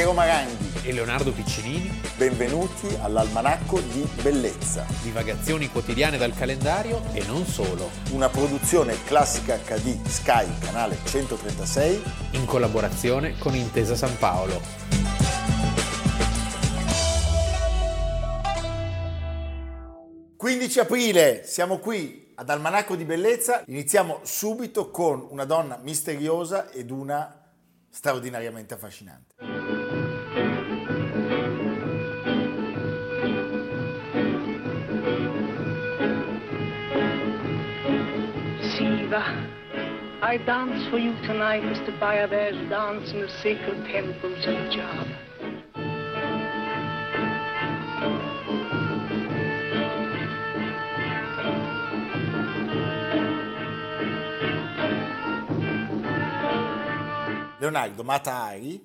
Piero Maranghi. e Leonardo Piccinini, Benvenuti all'Almanacco di Bellezza, divagazioni quotidiane dal calendario e non solo, una produzione classica HD Sky, canale 136. in collaborazione con Intesa San Paolo. ...15 aprile, siamo qui ad Almanacco di Bellezza. Iniziamo subito con una donna misteriosa ed una straordinariamente affascinante. I dance for you tonight as the Bayaders dance in the sacred temples of Java. Leonardo Matari,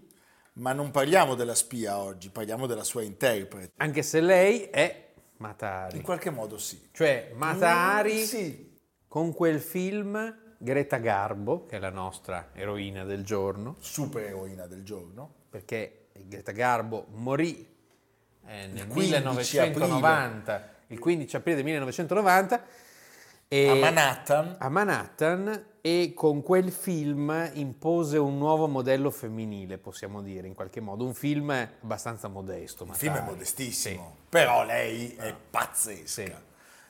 ma non parliamo della spia oggi, parliamo della sua interprete. Anche se lei è Matari. In qualche modo sì. Cioè Matari Mm, sì, con quel film Greta Garbo, che è la nostra eroina del giorno, super eroina del giorno. perché Greta Garbo morì eh, nel 15 1990, il 15 aprile del 1990, e- A Manhattan, a Manhattan e con quel film impose un nuovo modello femminile, possiamo dire, in qualche modo. Un film abbastanza modesto. il film è modestissimo, però lei è pazzesca. Sì.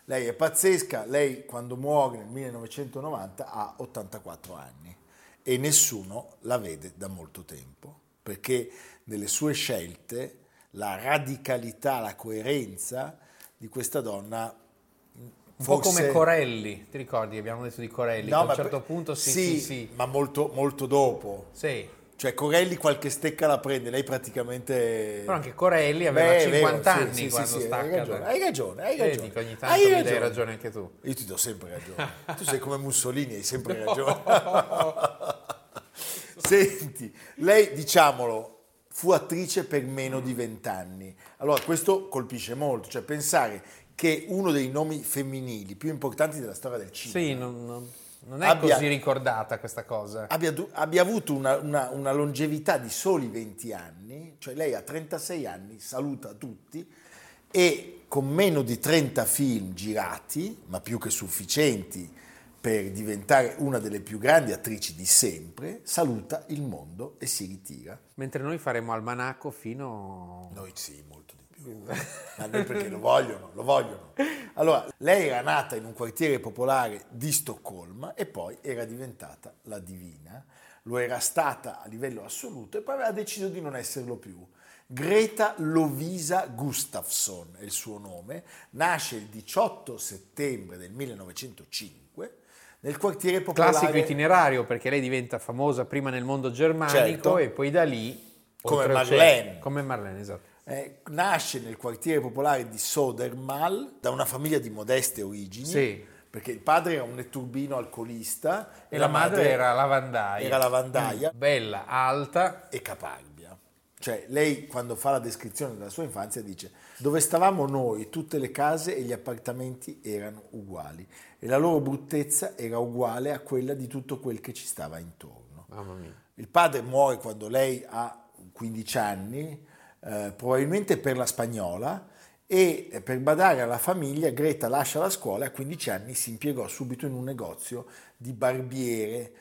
Lei è pazzesca, lei quando muore nel 1990 ha 84 anni e nessuno la vede da molto tempo, perché nelle sue scelte la radicalità, la coerenza di questa donna Un po' forse- come Corelli, ti ricordi? Abbiamo detto di Corelli. No, a un certo per- punto sì, sì, sì, sì. ma molto, molto dopo. Sì. Cioè Corelli qualche stecca la prende, lei praticamente... Però anche Corelli aveva Beh, è vero, 50 sì, anni sì, quando sì, stacca. Hai ragione, hai ragione, hai ragione. che ogni tanto Hai mi dai ragione. ragione anche tu. Io ti do sempre ragione. Tu sei come Mussolini, hai sempre ragione. Senti, lei, diciamolo, fu attrice per meno di vent'anni. Allora, questo colpisce molto, cioè pensare che uno dei nomi femminili più importanti della storia del cinema Sì, non, non- non è Abbia- così ricordata questa cosa. abbia, abbia avuto una, una- una longevità di soli 20 anni, cioè lei a 36 anni saluta tutti e con meno di 30 film girati, ma più che sufficienti per diventare una delle più grandi attrici di sempre, saluta il mondo e si ritira. Mentre noi faremo almanacco fino... Noi sì, molto di più. Ma noi perché lo vogliono, lo vogliono. Allora, lei era nata in un quartiere popolare di Stoccolma e poi era diventata la divina. Lo era stata a livello assoluto e poi aveva deciso di non esserlo più. Greta Lovisa Gustafsson è il suo nome, nasce il 18 settembre del 1905 nel quartiere popolare Classico itinerario perché lei diventa famosa prima nel mondo germanico Certo. e poi da lì... Come Marlene. Come Marlene, esatto. Eh, nasce nel quartiere popolare di Sodermal da una famiglia di modeste origini, Sì. perché il padre era un netturbino alcolista E la madre era lavandaia. era lavandaia Bella, alta, e caparbia. Cioè lei quando fa la descrizione della sua infanzia dice dove stavamo noi tutte le case e gli appartamenti erano uguali e la loro bruttezza era uguale a quella di tutto quel che ci stava intorno. mamma mia. Il padre muore quando lei ha 15 anni, eh, probabilmente per la spagnola, e eh, per badare alla famiglia Greta lascia la scuola e a 15 anni si impiegò subito in un negozio di barbiere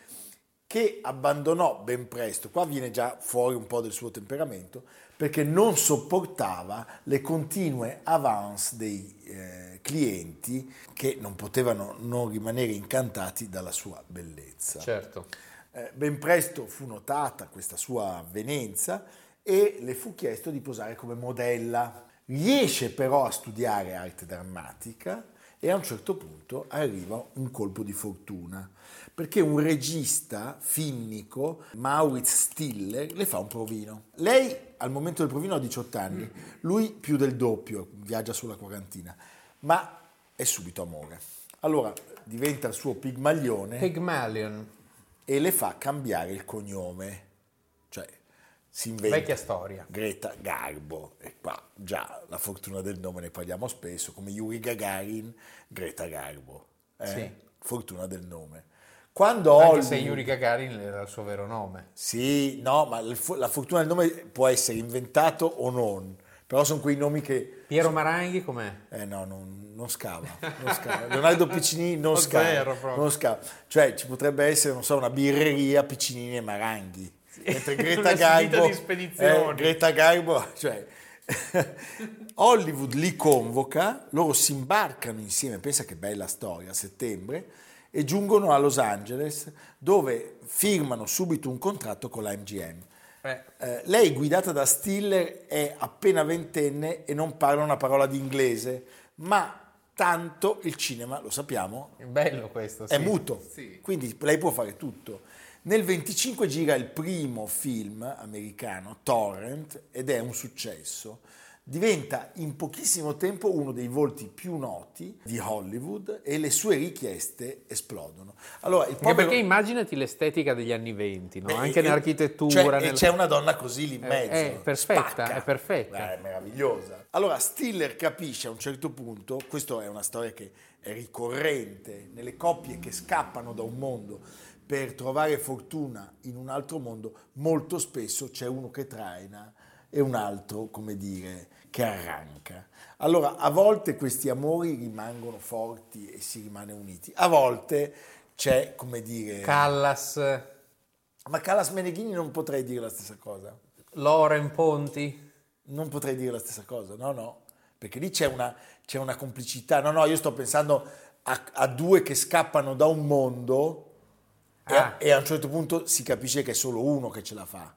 che abbandonò ben presto, qua viene già fuori un po' del suo temperamento, perché non sopportava le continue avance dei eh, clienti che non potevano non rimanere incantati dalla sua bellezza. Certo. Eh, ben presto fu notata questa sua avvenenza e le fu chiesto di posare come modella. Riesce però a studiare arte drammatica e a un certo punto arriva un colpo di fortuna, perché un regista finnico, Maurits Stiller, le fa un provino. Lei al momento del provino ha 18 anni, lui più del doppio, viaggia sulla quarantina, ma è subito amore. Allora diventa il suo pigmaglione Pygmalion, e le fa cambiare il cognome. Cioè, si inventa vecchia storia. Greta Garbo, e qua già la fortuna del nome ne parliamo spesso, come Yuri Gagarin, Greta Garbo. eh? Sì. Fortuna del nome. Quando Anche Hollywood... se Yuri Gagarin era il suo vero nome. Sì, no, ma la fortuna del nome può essere inventato o non, però sono quei nomi che... Piero Maranghi com'è? Eh no, non, non scava, non scava. Leonardo Piccinini non scava, zero non scava. Cioè ci potrebbe essere, non so, una birreria Piccinini e Maranghi. Mentre Greta Garbo... eh, Greta Garbo, cioè... Hollywood li convoca, loro si imbarcano insieme, pensa che bella storia, a settembre, e giungono a Los Angeles dove firmano subito un contratto con la MGM. Eh, Eh, lei, guidata da Stiller, è appena ventenne e non parla una parola di inglese, ma tanto il cinema, lo sappiamo, è bello questo. è sì. muto, Sì. quindi lei può fare tutto. Nel 25 gira il primo film americano, Torrent, ed è un successo. Diventa in pochissimo tempo uno dei volti più noti di Hollywood e le sue richieste esplodono. Allora, povero- perché immaginati l'estetica degli anni venti, no? Beh, anche e- nell'architettura. cioè, E nel- c'è una donna così lì in Eh, mezzo. è perfetta, spacca. è perfetta. Eh, È meravigliosa. Allora, Stiller capisce a un certo punto, questa è una storia che è ricorrente nelle coppie che scappano da un mondo per trovare fortuna in un altro mondo, molto spesso c'è uno che traina e un altro, come dire, che arranca. Allora, a volte questi amori rimangono forti e si rimane uniti, a volte c'è, come dire... Callas, Ma Calas Meneghini non potrei dire la stessa cosa. Loren Ponti. Non potrei dire la stessa cosa, no, no, perché lì c'è una, c'è una complicità. No, no, io sto pensando a, a due che scappano da un mondo Ah. e a un certo punto si capisce che è solo uno che ce la fa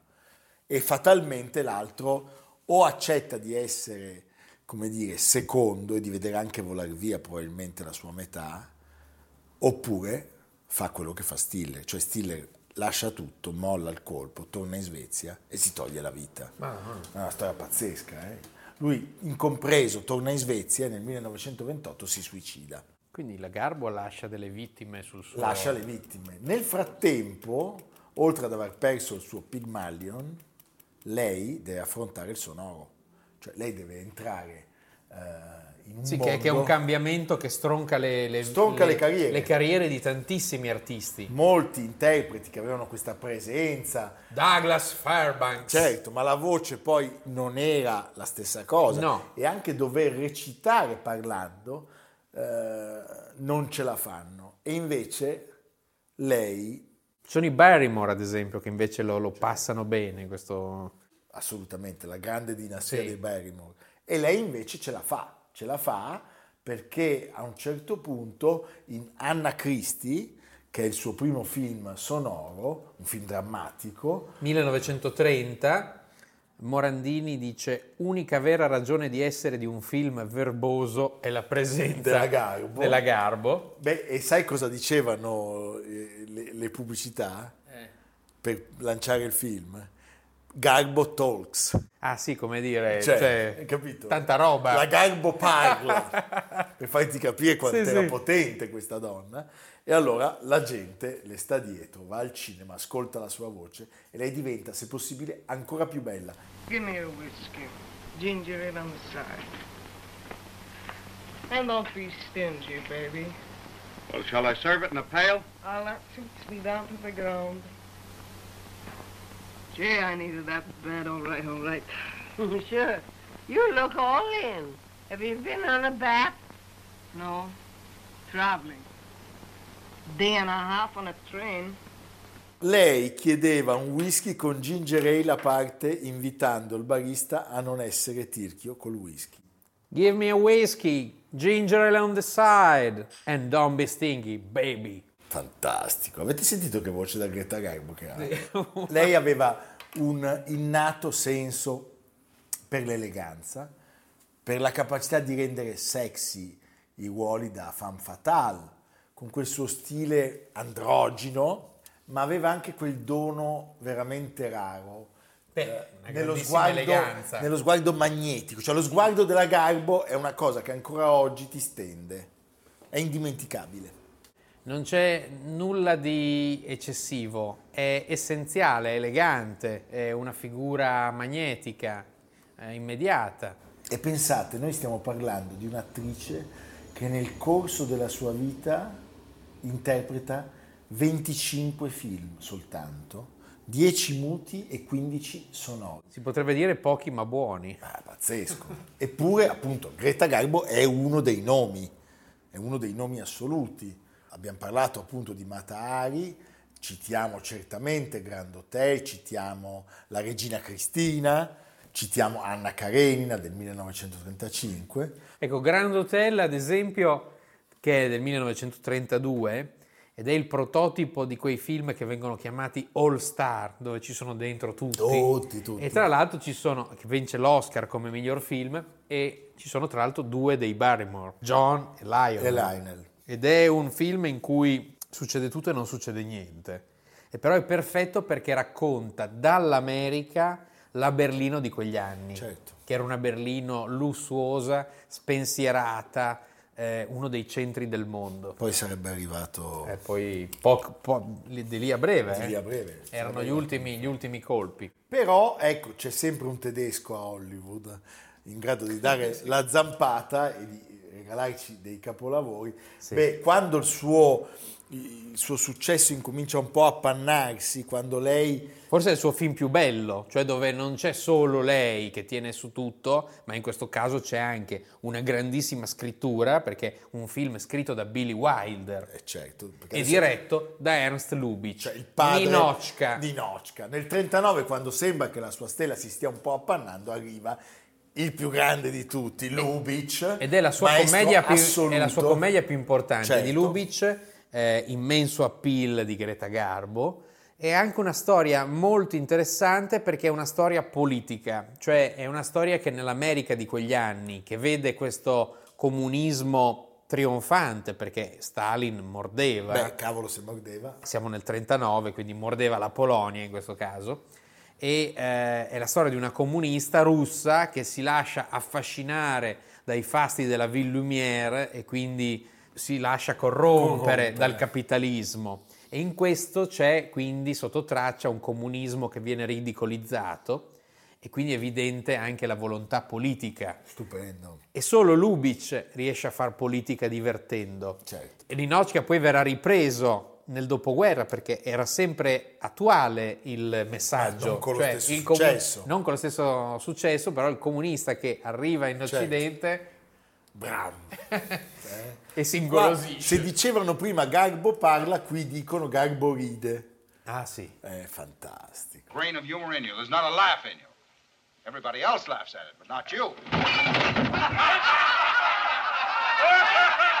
e fatalmente l'altro o accetta di essere, come dire, secondo e di vedere anche volare via probabilmente la sua metà, oppure fa quello che fa Stiller, cioè Stiller lascia tutto, molla il colpo, torna in Svezia e si toglie la vita. È una storia pazzesca. eh. Lui, incompreso, torna in Svezia e nel 1928 si suicida. Quindi la Garbo lascia delle vittime sul suo... Lascia le vittime. Nel frattempo, oltre ad aver perso il suo Pygmalion, lei deve affrontare il sonoro. Cioè lei deve entrare eh, in un Sì, mondo... che, che è un cambiamento che stronca le, le- Stronca le carriere. le carriere di tantissimi artisti. Molti interpreti che avevano questa presenza, Douglas Fairbanks. certo, ma la voce poi non era la stessa cosa. No. E anche dover recitare parlando eh, non ce la fanno. E invece lei Sono i Barrymore, ad esempio, che invece lo, lo passano bene. Questo... assolutamente la grande dinastia Sì. dei Barrymore e lei invece ce la fa, ce la fa perché a un certo punto in Anna Christie, che è il suo primo film sonoro, un film drammatico, 1930, Morandini dice unica vera ragione di essere di un film verboso è la presenza Della Garbo. della Garbo. beh, e sai cosa dicevano eh, le, le pubblicità per lanciare il film? Garbo Talks. Ah sì, come dire, Cioè, cioè, hai capito? tanta roba. La Garbo parla, per farti capire quanto Sì, era sì. potente questa donna. E allora la gente le sta dietro, va al cinema, ascolta la sua voce e lei diventa, se possibile, ancora più bella. Give me a whiskey. Ginger ale on the side. And don't be stingy, baby. Well, shall I serve it in a pail? All that suits me down to the ground. Gee, I needed that bad. All right, all right. sure. You look all in. Have you been on a bath? No, traveling. Day and a half on a train. Lei chiedeva un whisky con ginger ale a parte, invitando il barista a non essere tirchio col whisky. Give me a whiskey, ginger ale on the side, and don't be stingy, baby. Fantastico. Avete sentito che voce da Greta Garbo che ha? Lei aveva un innato senso per l'eleganza, per la capacità di rendere sexy i ruoli da femme fatale, con quel suo stile androgino, ma aveva anche quel dono veramente raro. Beh, eh, nello, sguardo, nello sguardo magnetico, cioè lo sguardo della Garbo è una cosa che ancora oggi ti stende, è indimenticabile. Non c'è nulla di eccessivo, è essenziale, è elegante, è una figura magnetica, immediata. E pensate, noi stiamo parlando di un'attrice che nel corso della sua vita interpreta 25 film soltanto, 10 muti e 15 sonori. Si potrebbe dire pochi ma buoni. Ah, pazzesco. Eppure, appunto, Greta Garbo è uno dei nomi, è uno dei nomi assoluti. Abbiamo parlato appunto di Mata Hari, citiamo certamente Grand Hotel, citiamo la regina Cristina, citiamo Anna Karenina del 1935. Ecco, Grand Hotel, ad esempio, che è del 1932 ed è il prototipo di quei film che vengono chiamati All Star, dove ci sono dentro tutti. Tutti, tutti. E tra l'altro ci sono, che vince l'Oscar come miglior film, e ci sono tra l'altro due dei Barrymore, John e Lionel. E Lionel. Ed è un film in cui succede tutto e non succede niente. E però è perfetto perché racconta dall'America la Berlino di quegli anni, Certo. che era una Berlino lussuosa, spensierata, eh, uno dei centri del mondo. Poi sarebbe arrivato E poi poco- po- di lì a breve, di eh. lì a breve. erano gli ultimi, gli ultimi colpi. Però ecco, c'è sempre un tedesco a Hollywood in grado di dare la zampata e di regalarci dei capolavori. Beh, quando il suo, il suo successo incomincia un po' a appannarsi, quando lei Forse è il suo film più bello, cioè dove non c'è solo lei che tiene su tutto, ma in questo caso c'è anche una grandissima scrittura, perché è un film scritto da Billy Wilder eh, certo, e diretto da Ernst Lubitsch, cioè il padre di Ninochka. Nel 39, quando sembra che la sua stella si stia un po' appannando, arriva il più grande di tutti, Lubitsch. Ed è la sua, commedia più, è la sua commedia più importante Certo. di Lubitsch, eh, immenso appeal di Greta Garbo. È anche una storia molto interessante perché è una storia politica, cioè è una storia che nell'America di quegli anni, che vede questo comunismo trionfante perché Stalin mordeva, Beh, cavolo se mordeva. siamo nel 39, quindi mordeva la Polonia in questo caso, e eh, è la storia di una comunista russa che si lascia affascinare dai fasti della Ville Lumière e quindi si lascia corrompere, Corrompere. dal capitalismo. E in questo c'è quindi sotto traccia un comunismo che viene ridicolizzato e quindi è evidente anche la volontà politica. Stupendo, E solo Lubitsch riesce a far politica divertendo. certo. E Ninochka poi verrà ripreso nel dopoguerra perché era sempre attuale il messaggio. Eh, non con lo Cioè, stesso il comu- successo. non con lo stesso successo, però il comunista che arriva in Certo. Occidente Bravo. e si ingolosisce. se dicevano prima Garbo parla, qui dicono Garbo ride. Ah sì. È fantastico. Grain of humor in you. There's not a laugh in you. Everybody else laughs at it, but not you.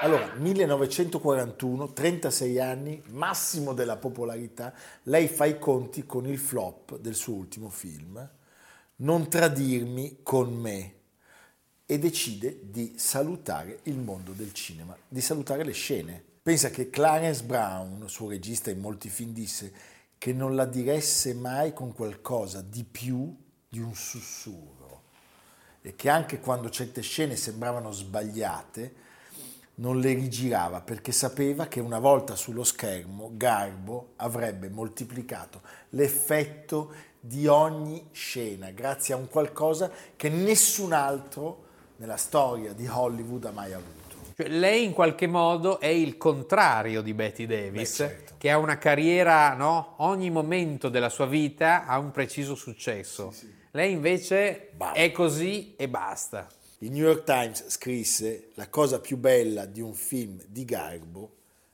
Allora, 1941, 36 anni, massimo della popolarità, lei fa i conti con il flop del suo ultimo film, Non tradirmi con me, e decide di salutare il mondo del cinema, di salutare le scene. Pensa che Clarence Brown, suo regista in molti film, disse che non la diresse mai con qualcosa di più di un sussurro e che anche quando certe scene sembravano sbagliate, non le rigirava perché sapeva che una volta sullo schermo Garbo avrebbe moltiplicato l'effetto di ogni scena grazie a un qualcosa che nessun altro nella storia di Hollywood ha mai avuto. Cioè, lei in qualche modo è il contrario di Betty Davis, Beh, certo. che ha una carriera, no? Ogni momento della sua vita ha un preciso successo. Lei invece Basta. è così e basta. Il New York Times scrisse la cosa più bella di un film di Garbo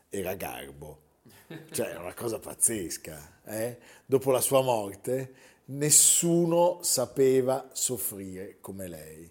era Garbo. Cioè, è una cosa pazzesca. eh? Dopo la sua morte, nessuno sapeva soffrire come lei.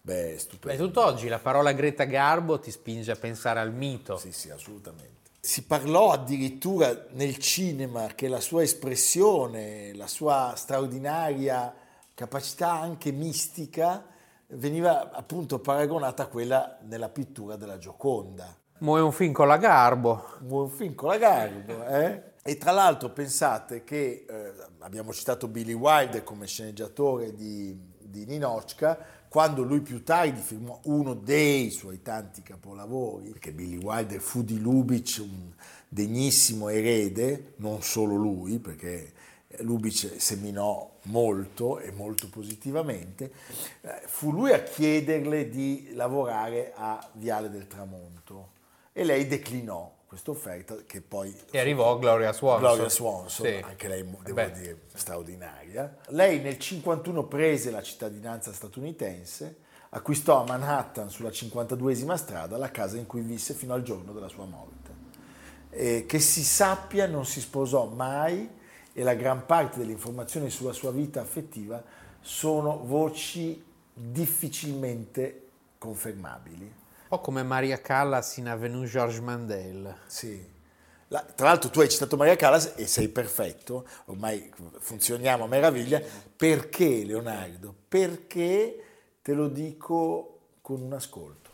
Beh, Beh, stupendo. tutt'oggi la parola Greta Garbo ti spinge a pensare al mito. Sì, sì, assolutamente. Si parlò addirittura nel cinema che la sua espressione, la sua straordinaria capacità anche mistica veniva appunto paragonata a quella nella pittura della Gioconda. È un film con la Garbo. Un buon film con la Garbo, eh? E tra l'altro pensate che eh, abbiamo citato Billy Wilder come sceneggiatore di, di Ninochka, quando lui più tardi firmò uno dei suoi tanti capolavori, perché Billy Wilder fu di Lubitsch un degnissimo erede, non solo lui, perché Lubitsch seminò molto e molto positivamente, eh, fu lui a chiederle di lavorare a Viale del Tramonto e lei declinò questa offerta che poi E arrivò Gloria Swanson. Gloria Swanson, Sì. anche lei devo Beh. dire straordinaria. Lei nel 51 prese la cittadinanza statunitense, acquistò a Manhattan sulla 52esima strada la casa in cui visse fino al giorno della sua morte. E che si sappia non si sposò mai e la gran parte delle informazioni sulla sua vita affettiva sono voci difficilmente confermabili. Un po' come Maria Callas in Avenue Georges Mandel. Sì. La- tra l'altro tu hai citato Maria Callas e sei perfetto, ormai funzioniamo a meraviglia. Perché Leonardo? Perché te lo dico con un ascolto.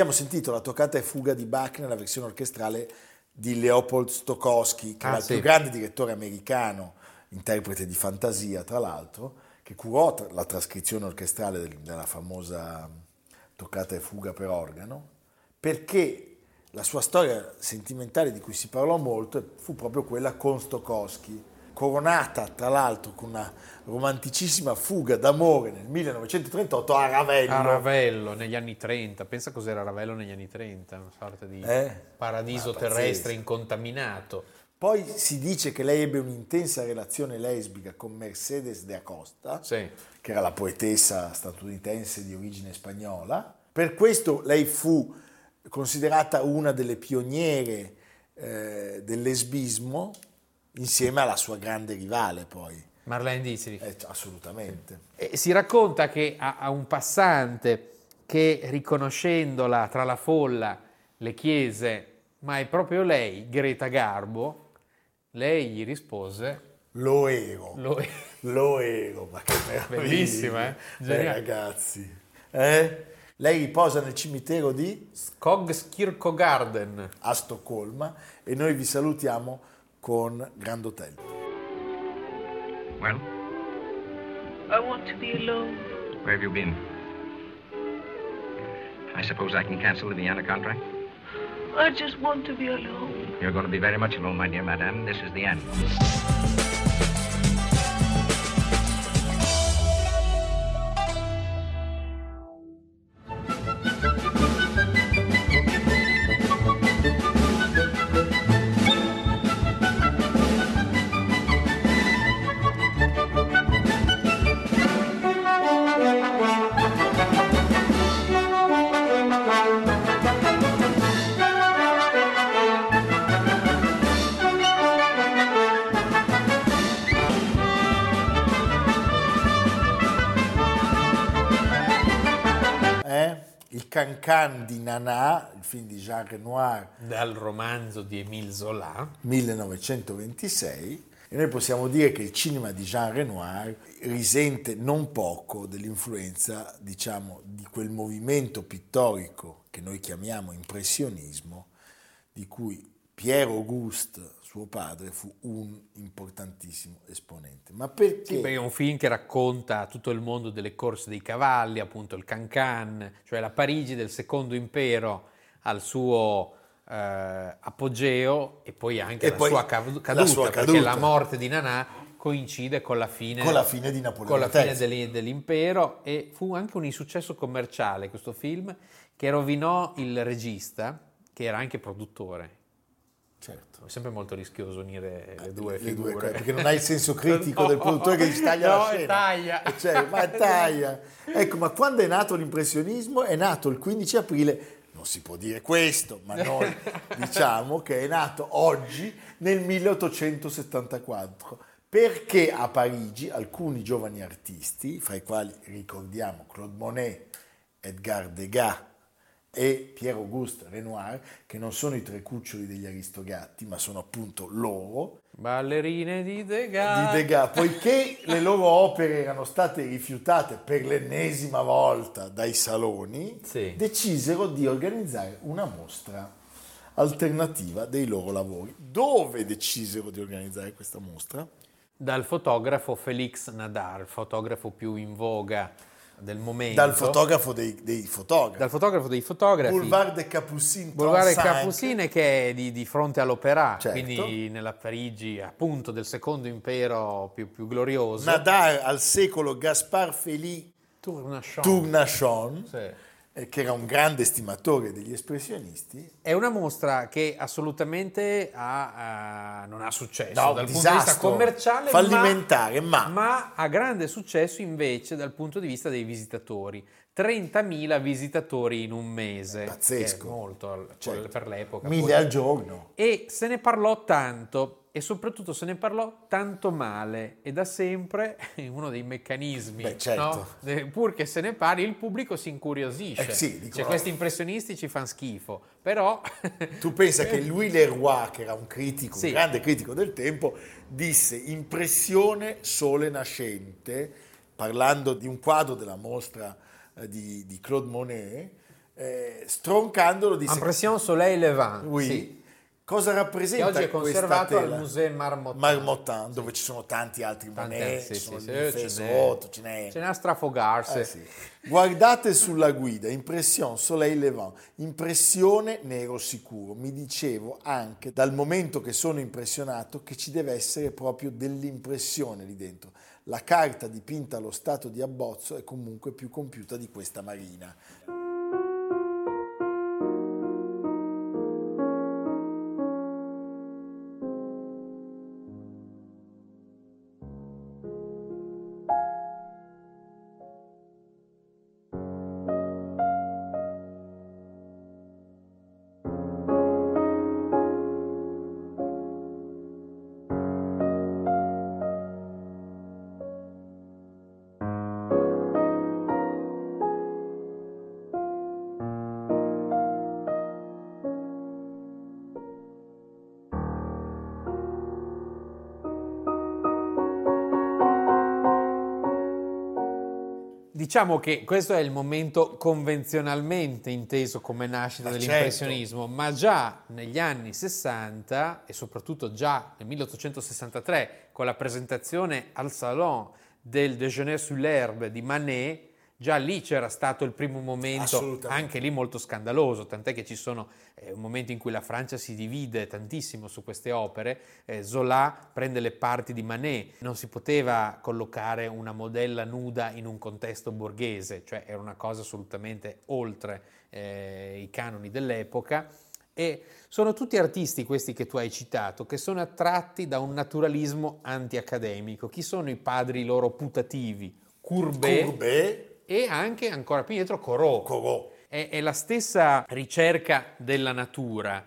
Abbiamo sentito la toccata e fuga di Bach nella versione orchestrale di Leopold Stokowski, che Ah, era il sì. più grande direttore americano, interprete di fantasia tra l'altro, che curò la trascrizione orchestrale del- della famosa toccata e fuga per organo, perché la sua storia sentimentale di cui si parlò molto fu proprio quella con Stokowski, coronata tra l'altro con una romanticissima fuga d'amore nel 1938 a Ravello. A Ravello negli anni 30, pensa cos'era Ravello negli anni 30, una sorta di Eh? paradiso pazzesco. terrestre incontaminato. Poi si dice che lei ebbe un'intensa relazione lesbica con Mercedes de Acosta, Sì. che era la poetessa statunitense di origine spagnola. Per questo lei fu considerata una delle pioniere eh, del lesbismo, insieme alla sua grande rivale poi. Marlene Dietrich. Eh, assolutamente. E si racconta che a, a un passante che riconoscendola tra la folla le chiese ma è proprio lei, Greta Garbo, lei gli rispose Lo ero. lo è. Lo ero, ma che meraviglia. Bellissima, eh? Geniale. ragazzi. Eh? Lei riposa nel cimitero di Skogskirkogarden. a Stoccolma e noi vi salutiamo con Grand Hotel. Well, I want to be alone. where have you been? I suppose I can cancel the Vienna contract? I just want to be alone. You're going to be very much alone, my dear madame. This is the end. Cancan di Nana, il film di Jean Renoir Dal romanzo di Émile Zola. 1926 e noi possiamo dire che il cinema di Jean Renoir risente non poco dell'influenza, diciamo, di quel movimento pittorico che noi chiamiamo impressionismo, di cui Pierre Auguste, suo padre, fu un importantissimo esponente. Ma perché? Sì, perché è un film che racconta tutto il mondo delle corse dei cavalli, appunto il Cancan, cioè la Parigi del secondo impero al suo eh, apogeo e poi anche E la, poi sua cav- la caduta, sua perché caduta. la morte di Nanà coincide con la fine, Con la fine di Napoleone con la fine dell'i- dell'impero e fu anche un insuccesso commerciale questo film che rovinò il regista che era anche produttore. Certo. È sempre molto rischioso unire le due Le due figure. cose, perché non hai il senso critico No, del produttore che gli taglia no, la scena. taglia. E cioè, ma taglia. Ecco, ma quando è nato l'impressionismo? È nato il 15 aprile, non si può dire questo, ma noi diciamo che è nato oggi nel 1874. perché a Parigi alcuni giovani artisti, fra i quali ricordiamo Claude Monet, Edgar Degas e Pierre-Auguste Renoir, che non sono i tre cuccioli degli Aristogatti, ma sono appunto loro, Ballerine di Degas. di Degas, poiché le loro opere erano state rifiutate per l'ennesima volta dai saloni, Sì. decisero di organizzare una mostra alternativa dei loro lavori. Dove decisero di organizzare questa mostra? Dal fotografo Félix Nadar, il fotografo più in voga del momento. Dal fotografo dei, dei fotografi. Dal fotografo dei fotografi. Boulevard de Capucine Boulevard del 35. Capucine che è di, di fronte all'Opéra, Certo. quindi nella Parigi appunto del secondo impero più, più glorioso. Nadar al secolo Gaspard Félix Tournachon. Tournachon, Sì. Eh, che era un grande stimatore degli espressionisti. È una mostra che assolutamente ha, eh, non ha successo No, dal un punto di vista commerciale, fallimentare, ma- ma ha grande successo invece dal punto di vista dei visitatori. 30.000 visitatori in un mese. Pazzesco. è molto al- Certo. per l'epoca. Mille Poi- al giorno. E se ne parlò tanto e soprattutto se ne parlò tanto male e da sempre è uno dei meccanismi, Beh, certo. no? Pur che se ne parli il pubblico si incuriosisce. Eh sì, dico, cioè, questi impressionisti ci fanno schifo, però Tu pensa che Louis Leroy, che era un critico, Sì. un grande critico del tempo, disse impressione sole nascente, parlando di un quadro della mostra eh, di, di Claude Monet, eh, stroncandolo disse... Impression Soleil Levant, Oui. sì. Cosa che rappresenta oggi è conservato al? Musée Marmottan. Marmottan, dove ci sono tanti altri Tanti Monet, altri, ci sì, sono sì, sì, ce n'è. ce n'è. Ce n'è a strafogarsi. Eh sì. Guardate sulla guida, impression soleil levant, impressione nero sicuro. Mi dicevo anche dal momento che sono impressionato che ci deve essere proprio dell'impressione lì dentro. La carta dipinta allo stato di abbozzo è comunque più compiuta di questa marina. Diciamo che questo è il momento convenzionalmente inteso come nascita Ma dell'impressionismo, ma già negli anni 60 e soprattutto già nel 1863 con la presentazione al Salon del Déjeuner sur l'herbe di Manet, già lì c'era stato il primo momento, anche lì molto scandaloso, tant'è che ci sono eh, un momento in cui la Francia si divide tantissimo su queste opere, eh, Zola prende le parti di Manet, non si poteva collocare una modella nuda in un contesto borghese, cioè era una cosa assolutamente oltre eh, i canoni dell'epoca. E sono tutti artisti questi che tu hai citato, che sono attratti da un naturalismo antiaccademico. Chi sono i padri loro putativi? Courbet, Courbet, e anche ancora più dietro Corot. Corot. È, è la stessa ricerca della natura.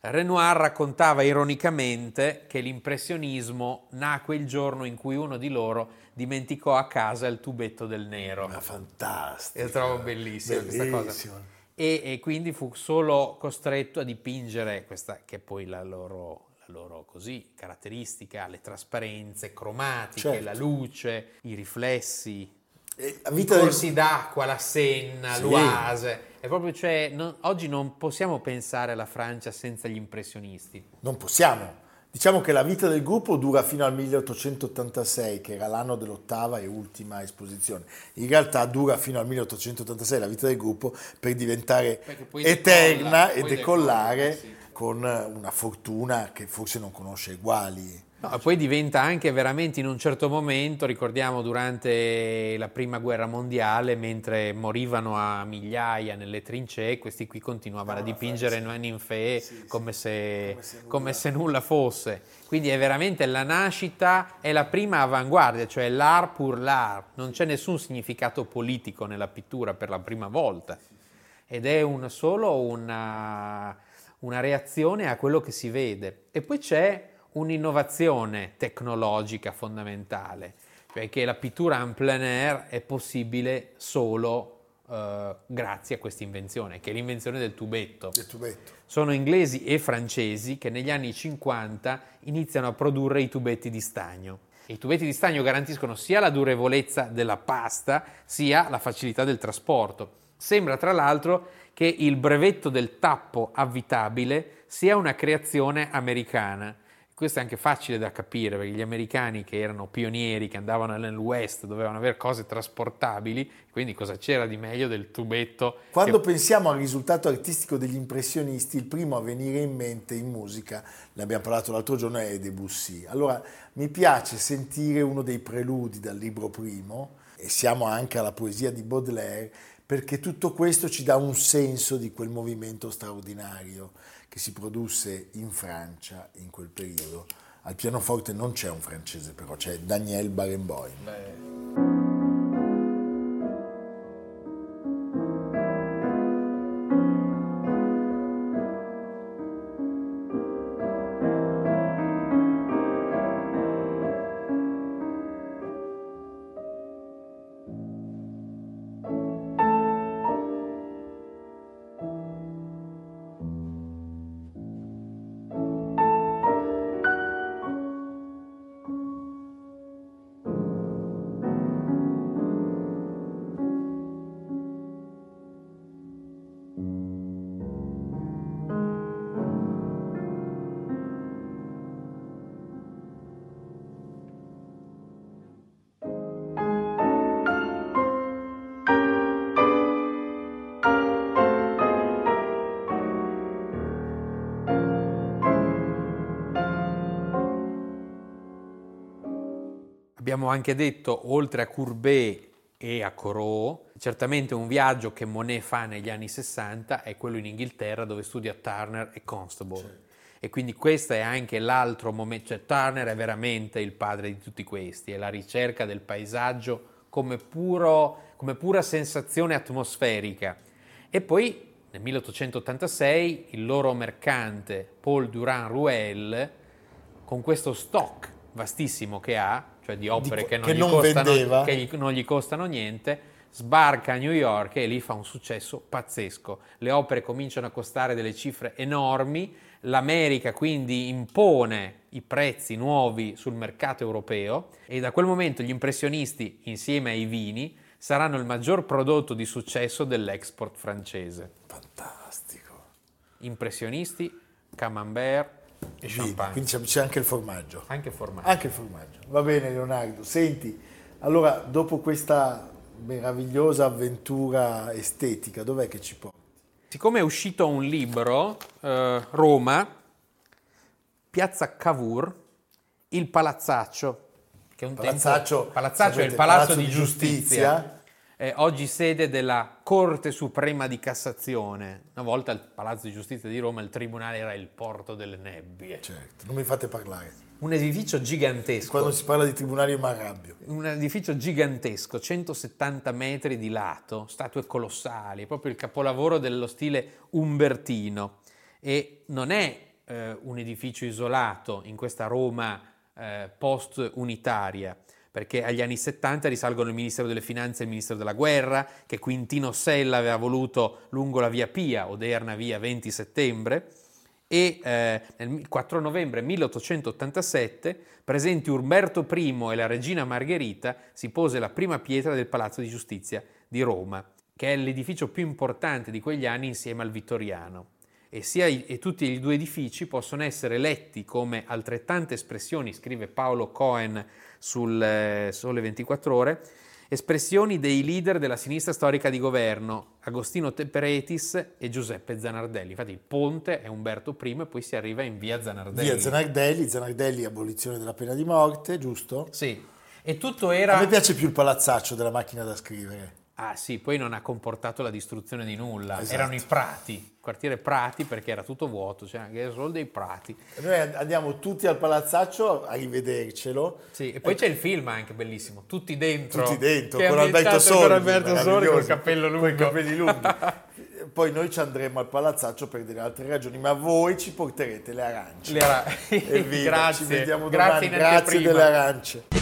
Renoir raccontava ironicamente che l'impressionismo nacque il giorno in cui uno di loro dimenticò a casa il tubetto del nero. Ma fantastico. E trovo bellissima questa cosa. Bellissimo. E, e quindi fu solo costretto a dipingere questa che è poi la loro, la loro così, caratteristica, le trasparenze cromatiche, Certo. la luce, i riflessi, i vita del- corsi d'acqua, la Senna, Sì. l'Oise. È proprio, cioè, non- oggi non possiamo pensare alla Francia senza gli impressionisti. Non possiamo. Diciamo che la vita del gruppo dura fino al 1886, che era l'anno dell'ottava e ultima esposizione. In realtà dura fino al 1886 la vita del gruppo per diventare eterna decolla, e decollare decolla, sì. con una fortuna che forse non conosce uguali. No, poi diventa anche veramente in un certo momento, ricordiamo durante la prima guerra mondiale, mentre morivano a migliaia nelle trincee, questi qui continuavano a dipingere Noè Ninfee come, se, come se nulla fosse. Quindi è veramente la nascita, è la prima avanguardia, cioè l'art pour l'art, non c'è nessun significato politico nella pittura per la prima volta. Ed è un- solo una, una reazione a quello che si vede. E poi c'è un'innovazione tecnologica fondamentale, cioè che la pittura en plein air è possibile solo eh, grazie a questa invenzione, che è l'invenzione del tubetto. Del tubetto. Sono inglesi e francesi che negli anni 50 iniziano a produrre i tubetti di stagno. I tubetti di stagno garantiscono sia la durevolezza della pasta sia la facilità del trasporto. Sembra tra l'altro che il brevetto del tappo avvitabile sia una creazione americana. Questo è anche facile da capire perché gli americani che erano pionieri, che andavano nel West, dovevano avere cose trasportabili, quindi cosa c'era di meglio del tubetto? Quando che- pensiamo al risultato artistico degli impressionisti, il primo a venire in mente in musica, ne abbiamo parlato l'altro giorno, è Debussy. Allora mi piace sentire uno dei preludi dal libro primo, e siamo anche alla poesia di Baudelaire, perché tutto questo ci dà un senso di quel movimento straordinario che si produsse in Francia in quel periodo. Al pianoforte non c'è un francese però, c'è Daniel Barenboim. Abbiamo anche detto, oltre a Courbet e a Corot, certamente un viaggio che Monet fa negli anni 60 è quello in Inghilterra dove studia Turner e Constable. E quindi questo è anche l'altro momento, cioè Turner è veramente il padre di tutti questi, è la ricerca del paesaggio come, puro, come pura sensazione atmosferica. E poi nel 1886 il loro mercante Paul Durand Ruel, con questo stock vastissimo che ha, cioè di opere Di- che non, che gli, non costano, che gli- non gli costano niente, sbarca a New York e lì fa un successo pazzesco. Le opere cominciano a costare delle cifre enormi, l'America quindi impone i prezzi nuovi sul mercato europeo e da quel momento gli impressionisti, insieme ai vini, saranno il maggior prodotto di successo dell'export francese. Fantastico. Impressionisti, camembert e champagne. Quindi c'è, anche il formaggio. Anche formaggio. Anche il formaggio. Va bene Leonardo. Senti, allora dopo questa meravigliosa avventura estetica, dov'è che ci porti? Siccome è uscito un libro, eh, Roma, Piazza Cavour, il Palazzaccio, che un Palazzaccio, tempo, Palazzaccio è il Palazzo, Palazzo di di Giustizia, Giustizia. È oggi sede della Corte Suprema di Cassazione. Una volta il Palazzo di Giustizia di Roma, il tribunale era il porto delle nebbie. Certo, non mi fate parlare. Un edificio gigantesco. Quando si parla di tribunali mi arrabbio. Un edificio gigantesco, 170 metri di lato, statue colossali, proprio il capolavoro dello stile umbertino. E non è eh, un edificio isolato in questa Roma eh, post-unitaria, perché agli anni 70 risalgono il Ministero delle Finanze e il Ministero della Guerra, che Quintino Sella aveva voluto lungo la via Pia, odierna via 20 settembre, e eh, nel 4 novembre 1887, presenti Umberto I e la regina Margherita, si pose la prima pietra del Palazzo di Giustizia di Roma, che è l'edificio più importante di quegli anni insieme al Vittoriano. E, sia i- e tutti e due edifici possono essere letti come altrettante espressioni, scrive Paolo Cohen sul eh, Sole 24 Ore, espressioni dei leader della sinistra storica di governo, Agostino Temperetis e Giuseppe Zanardelli. Infatti il ponte è Umberto I e poi si arriva in via Zanardelli. Via Zanardelli, Zanardelli abolizione della pena di morte, giusto? Sì. E tutto A me era... piace più il palazzaccio della macchina da scrivere. Ah sì, poi non ha comportato la distruzione di nulla. Esatto. Erano i prati, quartiere Prati perché era tutto vuoto, c'era anche solo dei prati. E Noi andiamo tutti al palazzaccio a rivedercelo. Sì, e poi c'è il film anche bellissimo, tutti dentro. Tutti dentro, con Alberto Sordi. Con Alberto Sordi meraviglioso, col cappello lungo. Con i capelli lunghi. poi noi ci andremo al palazzaccio per delle altre ragioni, ma voi ci porterete le arance. Le ara- Evviva, Grazie. ci vediamo Grazie domani. Grazie anteprima. delle arance.